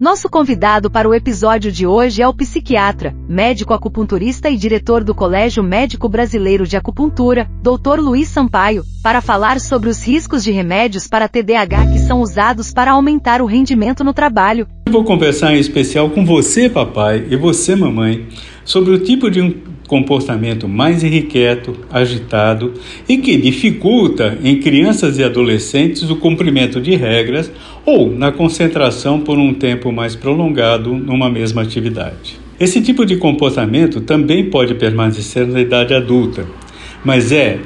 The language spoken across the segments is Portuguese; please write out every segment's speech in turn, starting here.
Nosso convidado para o episódio de hoje é o psiquiatra, médico acupunturista e diretor do Colégio Médico Brasileiro de Acupuntura, Dr. Luiz Sampaio, para falar sobre os riscos de remédios para TDAH que são usados para aumentar o rendimento no trabalho. Eu vou conversar em especial com você, papai, e você, mamãe, sobre o tipo de um comportamento mais irrequieto, agitado e que dificulta em crianças e adolescentes o cumprimento de regras ou na concentração por um tempo mais prolongado numa mesma atividade. Esse tipo de comportamento também pode permanecer na idade adulta, mas é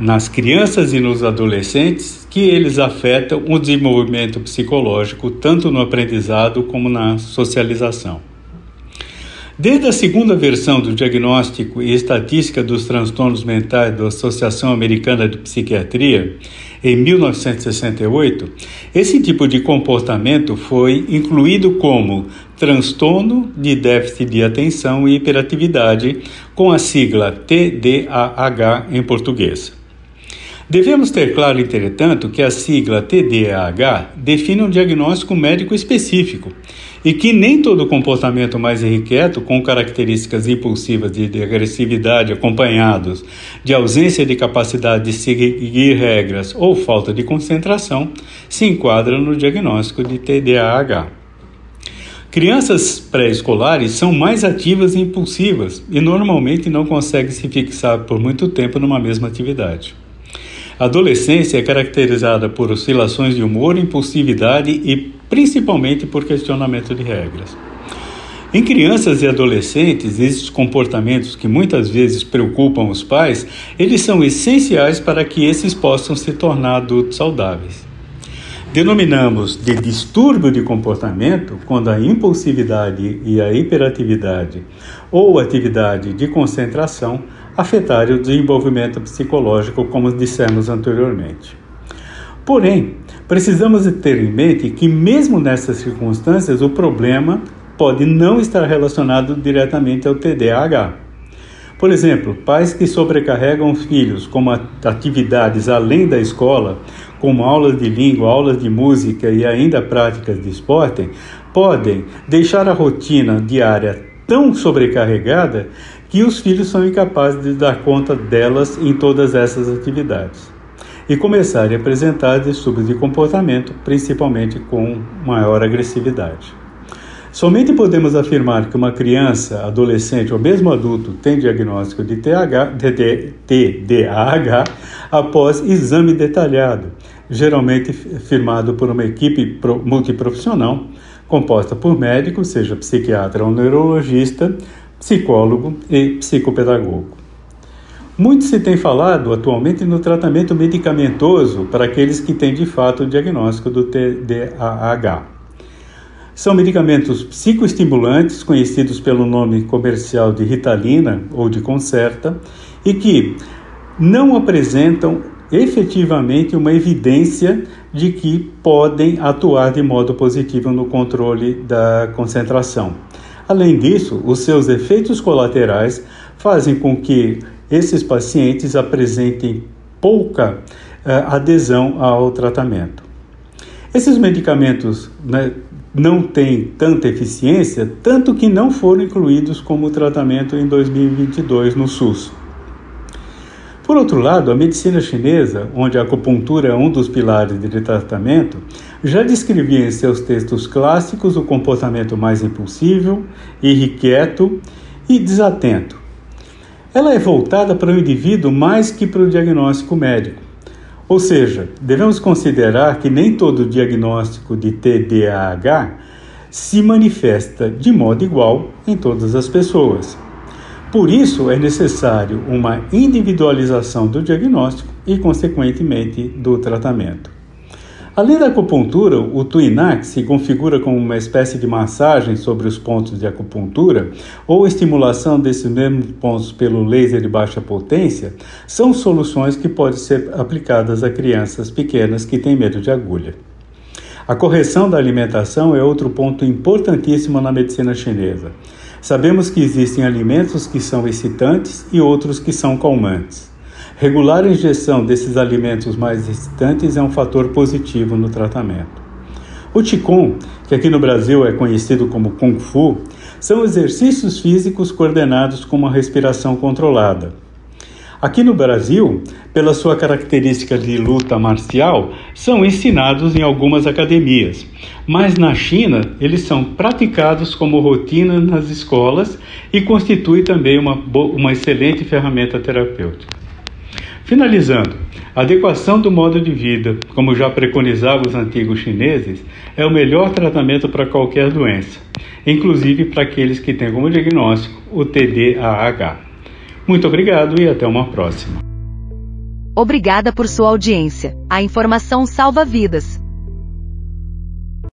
nas crianças e nos adolescentes que eles afetam o desenvolvimento psicológico tanto no aprendizado como na socialização. Desde a segunda versão do diagnóstico e estatística dos transtornos mentais da Associação Americana de Psiquiatria, em 1968, esse tipo de comportamento foi incluído como transtorno de déficit de atenção e hiperatividade, com a sigla TDAH em português. Devemos ter claro, entretanto, que a sigla TDAH define um diagnóstico médico específico e que nem todo comportamento mais irrequieto, com características impulsivas de, de agressividade acompanhados de ausência de capacidade de seguir regras ou falta de concentração, se enquadra no diagnóstico de TDAH. Crianças pré-escolares são mais ativas e impulsivas e normalmente não conseguem se fixar por muito tempo numa mesma atividade. A adolescência é caracterizada por oscilações de humor, impulsividade e principalmente por questionamento de regras. Em crianças e adolescentes, esses comportamentos que muitas vezes preocupam os pais, eles são essenciais para que esses possam se tornar adultos saudáveis. Denominamos de distúrbio de comportamento quando a impulsividade e a hiperatividade ou atividade de concentração afetarem o desenvolvimento psicológico, como dissemos anteriormente. Porém, precisamos ter em mente que, mesmo nessas circunstâncias, o problema pode não estar relacionado diretamente ao TDAH. Por exemplo, pais que sobrecarregam filhos com atividades além da escola, como aulas de língua, aulas de música e ainda práticas de esporte, podem deixar a rotina diária tão sobrecarregada que os filhos são incapazes de dar conta delas em todas essas atividades e começarem a apresentar distúrbios de comportamento, principalmente com maior agressividade. Somente podemos afirmar que uma criança, adolescente ou mesmo adulto tem diagnóstico de TDAH após exame detalhado, geralmente firmado por uma equipe multiprofissional composta por médicos, seja psiquiatra ou neurologista, psicólogo e psicopedagogo. Muito se tem falado atualmente no tratamento medicamentoso para aqueles que têm de fato o diagnóstico do TDAH. São medicamentos psicoestimulantes, conhecidos pelo nome comercial de Ritalina ou de Concerta, e que não apresentam efetivamente uma evidência de que podem atuar de modo positivo no controle da concentração. Além disso, os seus efeitos colaterais fazem com que esses pacientes apresentem pouca uh, adesão ao tratamento. Esses medicamentos né, não têm tanta eficiência, tanto que não foram incluídos como tratamento em 2022 no SUS. Por outro lado, a medicina chinesa, onde a acupuntura é um dos pilares de tratamento, já descrevia em seus textos clássicos o comportamento mais impulsivo, irrequieto e desatento. Ela é voltada para o indivíduo mais que para o diagnóstico médico. Ou seja, devemos considerar que nem todo diagnóstico de TDAH se manifesta de modo igual em todas as pessoas. Por isso, é necessário uma individualização do diagnóstico e, consequentemente, do tratamento. Além da acupuntura, o Tuinac se configura como uma espécie de massagem sobre os pontos de acupuntura ou estimulação desses mesmos pontos pelo laser de baixa potência são soluções que podem ser aplicadas a crianças pequenas que têm medo de agulha. A correção da alimentação é outro ponto importantíssimo na medicina chinesa. Sabemos que existem alimentos que são excitantes e outros que são calmantes. Regular a ingestão desses alimentos mais excitantes é um fator positivo no tratamento. O Qigong, que aqui no Brasil é conhecido como Kung Fu, são exercícios físicos coordenados com uma respiração controlada. Aqui no Brasil, pela sua característica de luta marcial, são ensinados em algumas academias, mas na China eles são praticados como rotina nas escolas e constitui também uma, uma excelente ferramenta terapêutica. Finalizando, a adequação do modo de vida, como já preconizavam os antigos chineses, é o melhor tratamento para qualquer doença, inclusive para aqueles que têm como diagnóstico o TDAH. Muito obrigado e até uma próxima. Obrigada por sua audiência. A informação salva vidas.